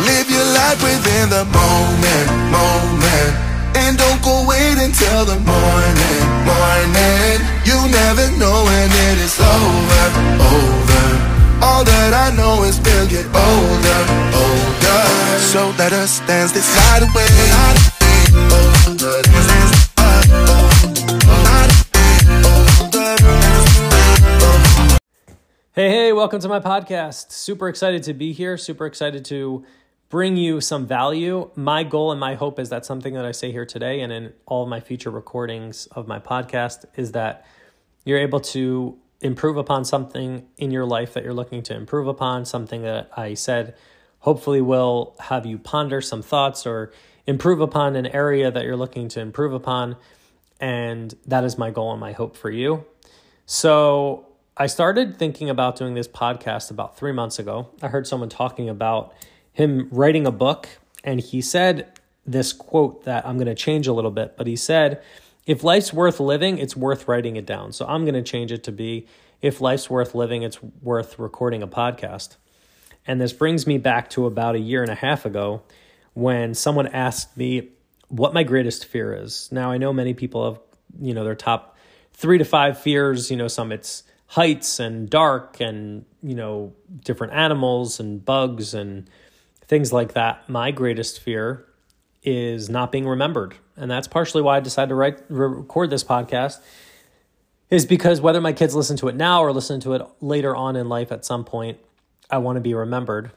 Live your life within the moment, moment. And don't go wait until the morning, morning. You never know when it is over, over. All that I know is we'll get older, older. So let us dance this night away. Hey, hey, welcome to my podcast. Super excited to be here. Super excited to bring you some value. My goal and my hope is that something that I say here today and in all my future recordings of my podcast is that you're able to improve upon something in your life that you're looking to improve upon, something that I said hopefully will have you ponder some thoughts or improve upon an area that you're looking to improve upon. And that is my goal and my hope for you. So, I started thinking about doing this podcast about three months ago. I heard someone talking about him writing a book, and he said this quote that I'm going to change a little bit, but he said, If life's worth living, it's worth writing it down. So I'm going to change it to be, If life's worth living, it's worth recording a podcast. And this brings me back to about a year and a half ago when someone asked me what my greatest fear is. Now, I know many people have, you know, their top three to five fears, you know, some it's heights and dark and you know different animals and bugs and things like that my greatest fear is not being remembered. And that's partially why i decided to write record this podcast is because whether my kids listen to it now or listen to it later on in life at some point i want to be remembered.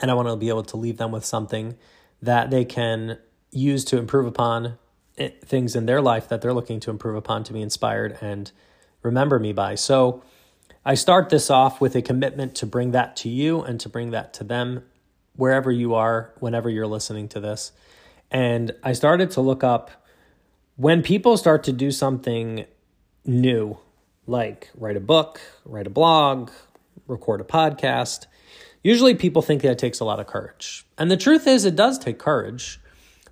And i want to be able to leave them with something that they can use to improve upon eh, things in their life that they're looking to improve upon to be inspired and remember me by. So I start this off with a commitment to bring that to you and to bring that to them wherever you are, whenever you're listening to this. And I started to look up when people start to do something new, like write a book, write a blog, record a podcast. Usually people think that it takes a lot of courage. And the truth is, it does take courage.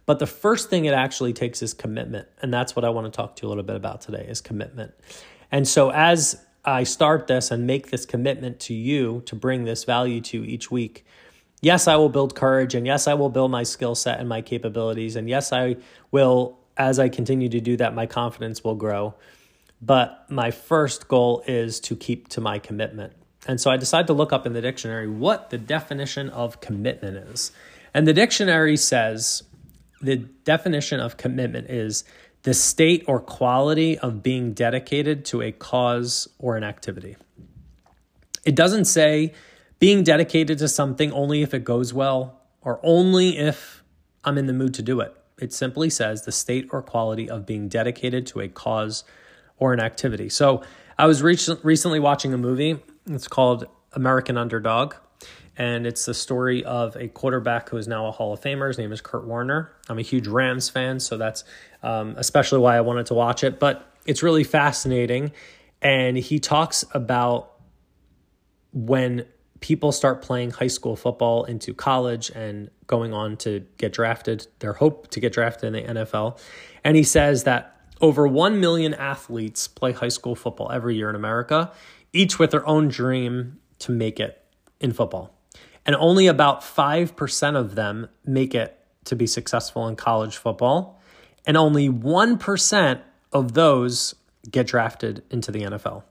But the first thing it actually takes is commitment. And that's what I want to talk to you a little bit about today is commitment. And so as I start this and make this commitment to you to bring this value to each week, yes, I will build courage and yes, I will build my skill set and my capabilities. And yes, I will, as I continue to do that, my confidence will grow. But my first goal is to keep to my commitment. And so I decided to look up in the dictionary what the definition of commitment is. And the dictionary says the definition of commitment is the state or quality of being dedicated to a cause or an activity. It doesn't say being dedicated to something only if it goes well or only if I'm in the mood to do it. It simply says the state or quality of being dedicated to a cause or an activity. So I was recently watching a movie. It's called American Underdog and it's the story of a quarterback who is now a Hall of Famer. His name is Kurt Warner. I'm a huge Rams fan, so that's um, especially why I wanted to watch it. But it's really fascinating, and he talks about when people start playing high school football into college and going on to get drafted, their hope to get drafted in the NFL. And he says that over 1 million athletes play high school football every year in America, each with their own dream to make it in football and only about 5% of them make it to be successful in college football, and only 1% of those get drafted into the NFL.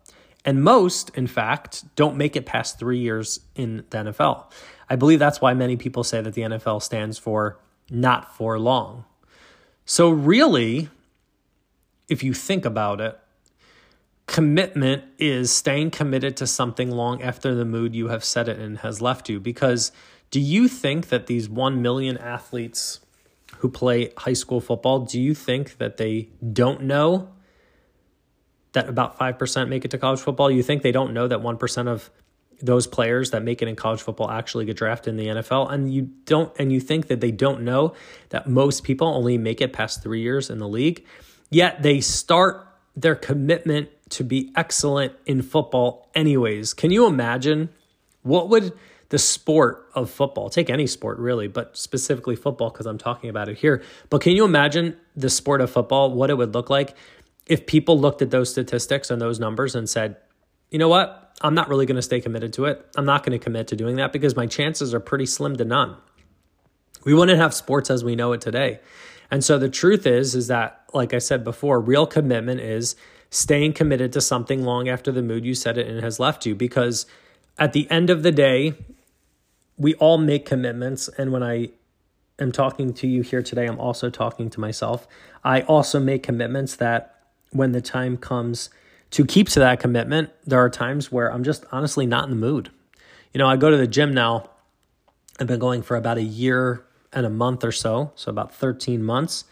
And most, in fact, don't make it past three years in the NFL. I believe that's why many people say that the NFL stands for not for long. So, really, if you think about it, commitment is staying committed to something long after the mood you have set it in has left you. Because do you think that these 1 million athletes who play high school football, do you think that they don't know that about 5% make it to college football? You think they don't know that 1% of those players that make it in college football actually get drafted in the NFL and you don't and you think that they don't know that most people only make it past 3 years in the league yet they start their commitment to be excellent in football anyways. Can you imagine what would the sport of football, take any sport really, but specifically football because I'm talking about it here. But can you imagine the sport of football, what it would look like if people looked at those statistics and those numbers and said, you know what? I'm not really going to stay committed to it. I'm not going to commit to doing that because my chances are pretty slim to none. we wouldn't have sports as we know it today. And so the truth is is that like I said before, real commitment is staying committed to something long after the mood you set it in has left you because at the end of the day, we all make commitments and when I am talking to you here today, I'm also talking to myself. I also make commitments that when the time comes to keep to that commitment, there are times where I'm just honestly not in the mood. You know, I go to the gym now. I've been going for about a year and a month or so, so about 13 months.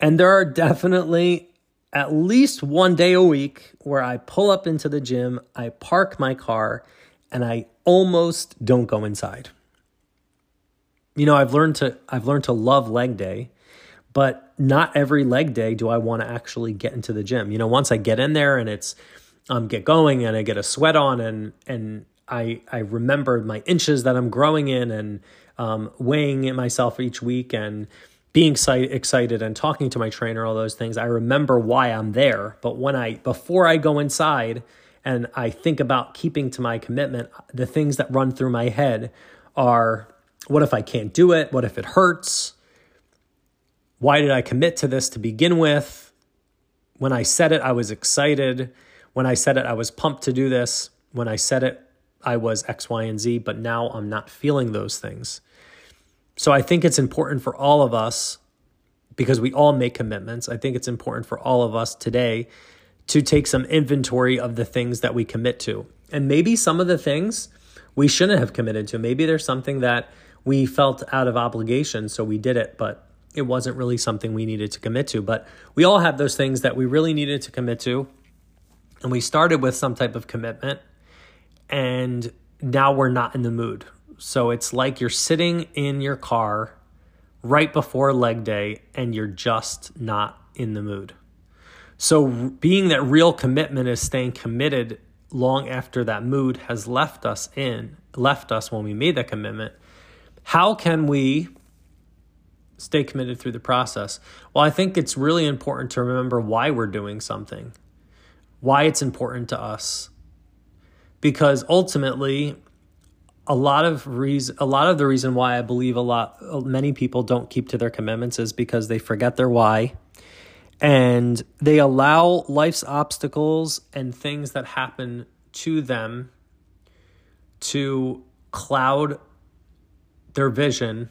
And there are definitely at least one day a week where I pull up into the gym, I park my car, and I almost don't go inside. You know, I've learned to I've learned to love leg day, but not every leg day do I want to actually get into the gym. You know, once I get in there and it's um get going and I get a sweat on and and I I remember my inches that I'm growing in and um, weighing myself each week and being excited and talking to my trainer, all those things. I remember why I'm there. But when I, before I go inside and I think about keeping to my commitment, the things that run through my head are what if I can't do it? What if it hurts? Why did I commit to this to begin with? When I said it, I was excited. When I said it, I was pumped to do this. When I said it, I was X, Y, and Z, but now I'm not feeling those things. So I think it's important for all of us because we all make commitments. I think it's important for all of us today to take some inventory of the things that we commit to. And maybe some of the things we shouldn't have committed to. Maybe there's something that we felt out of obligation, so we did it, but it wasn't really something we needed to commit to. But we all have those things that we really needed to commit to. And we started with some type of commitment, and now we're not in the mood. So it's like you're sitting in your car right before leg day and you're just not in the mood. So, being that real commitment is staying committed long after that mood has left us in, left us when we made that commitment, how can we stay committed through the process? Well, I think it's really important to remember why we're doing something, why it's important to us. Because ultimately, a lot of reason a lot of the reason why I believe a lot many people don't keep to their commitments is because they forget their why and they allow life's obstacles and things that happen to them to cloud their vision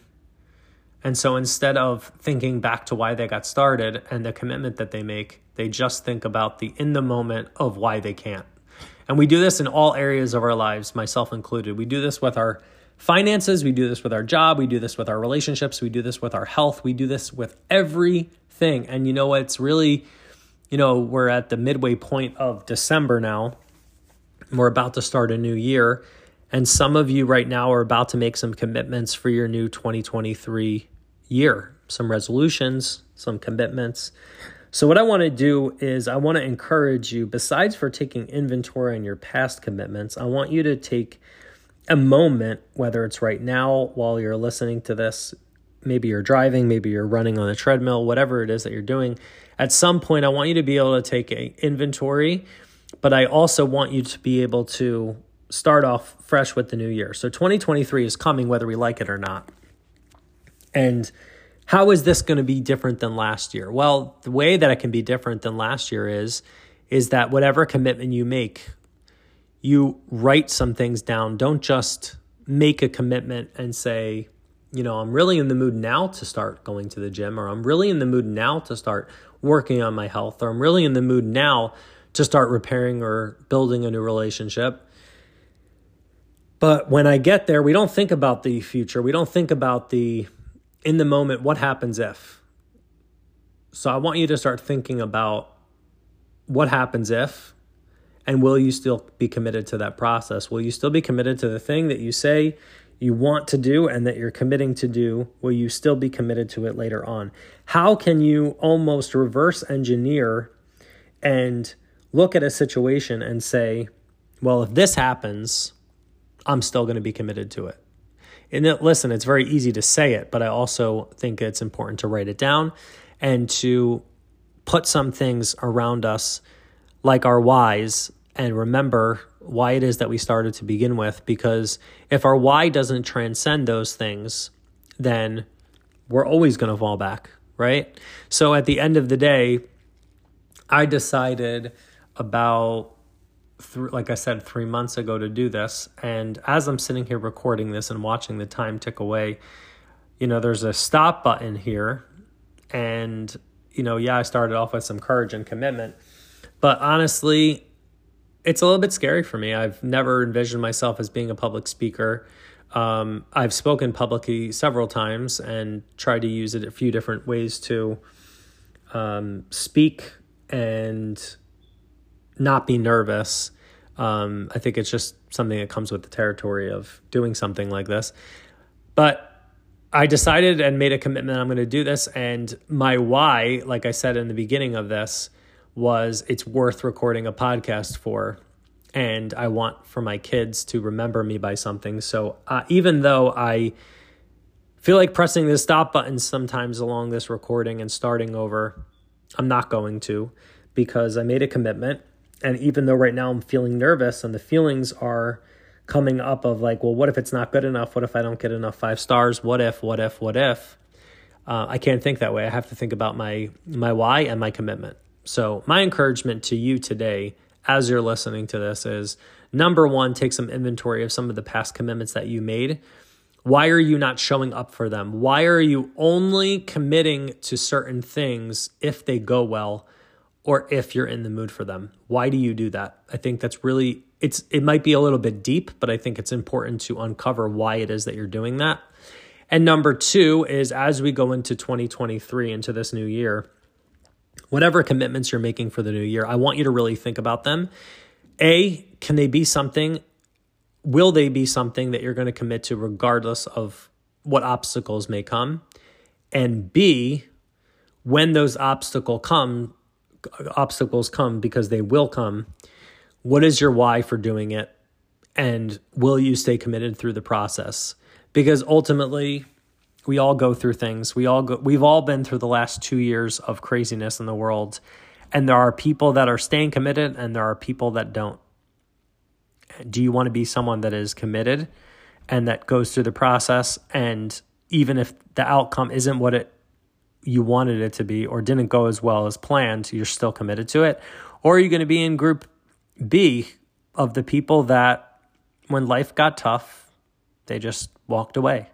and so instead of thinking back to why they got started and the commitment that they make they just think about the in the moment of why they can't and we do this in all areas of our lives, myself included. We do this with our finances, we do this with our job, we do this with our relationships, we do this with our health, we do this with everything. And you know what? It's really, you know, we're at the midway point of December now. We're about to start a new year. And some of you right now are about to make some commitments for your new 2023 year, some resolutions, some commitments. So, what I want to do is, I want to encourage you, besides for taking inventory on your past commitments, I want you to take a moment, whether it's right now while you're listening to this, maybe you're driving, maybe you're running on a treadmill, whatever it is that you're doing. At some point, I want you to be able to take an inventory, but I also want you to be able to start off fresh with the new year. So, 2023 is coming, whether we like it or not. And how is this going to be different than last year? Well, the way that it can be different than last year is is that whatever commitment you make, you write some things down. Don't just make a commitment and say, you know, I'm really in the mood now to start going to the gym, or I'm really in the mood now to start working on my health, or I'm really in the mood now to start repairing or building a new relationship. But when I get there, we don't think about the future. We don't think about the in the moment, what happens if? So I want you to start thinking about what happens if, and will you still be committed to that process? Will you still be committed to the thing that you say you want to do and that you're committing to do? Will you still be committed to it later on? How can you almost reverse engineer and look at a situation and say, well, if this happens, I'm still going to be committed to it? And it, listen, it's very easy to say it, but I also think it's important to write it down and to put some things around us like our whys and remember why it is that we started to begin with. Because if our why doesn't transcend those things, then we're always going to fall back, right? So at the end of the day, I decided about th- like I said 3 months ago to do this and as I'm sitting here recording this and watching the time tick away, you know, there's a stop button here and you know, yeah, I started off with some courage and commitment. But honestly, it's a little bit scary for me. I've never envisioned myself as being a public speaker. Um, I've spoken publicly several times and tried to use it a few different ways to um, speak and not be nervous. Um, I think it's just something that comes with the territory of doing something like this. But I decided and made a commitment I'm going to do this. And my why, like I said in the beginning of this, was it's worth recording a podcast for. And I want for my kids to remember me by something. So uh, even though I feel like pressing the stop button sometimes along this recording and starting over, I'm not going to because I made a commitment. And even though right now I'm feeling nervous and the feelings are coming up of like, well, what if it's not good enough? What if I don't get enough five stars? What if, what if, what if? Uh, I can't think that way. I have to think about my my why and my commitment. So my encouragement to you today, as you're listening to this, is number one, take some inventory of some of the past commitments that you made. Why are you not showing up for them? Why are you only committing to certain things if they go well or if you're in the mood for them? Why do you do that? I think that's really it's it might be a little bit deep, but I think it's important to uncover why it is that you're doing that. And number 2 is as we go into 2023 into this new year, whatever commitments you're making for the new year, I want you to really think about them. A, can they be something will they be something that you're going to commit to regardless of what obstacles may come? And B, when those obstacle come obstacles come because they will come, what is your why for doing it? And will you stay committed through the process? Because ultimately, we all go through things. We all go, we've all been through the last two years of craziness in the world. And there are people that are staying committed and there are people that don't. Do you want to be someone that is committed and that goes through the process? And even if the outcome isn't what it you wanted it to be or didn't go as well as planned, you're still committed to it? Or are you going to be in group B of the people that when life got tough, they just walked away?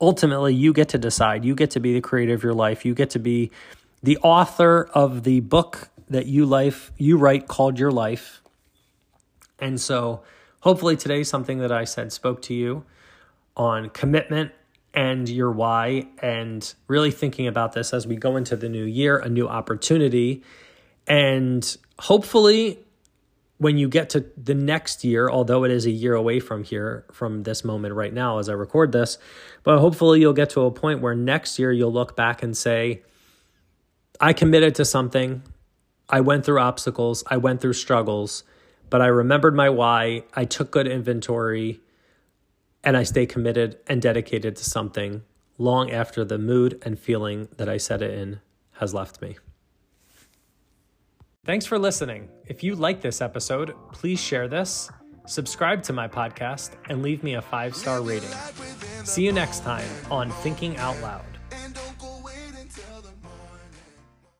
Ultimately, you get to decide. You get to be the creator of your life. You get to be the author of the book that you life you write called your life. And so, hopefully today something that I said spoke to you on commitment and your why, and really thinking about this as we go into the new year, a new opportunity. And hopefully, when you get to the next year, although it is a year away from here, from this moment right now as I record this, but hopefully you'll get to a point where next year you'll look back and say, I committed to something. I went through obstacles. I went through struggles, but I remembered my why. I took good inventory and I stay committed and dedicated to something long after the mood and feeling that I set it in has left me. Thanks for listening. If you like this episode, please share this, subscribe to my podcast, and leave me a five star rating. See you next time on Thinking Out Loud.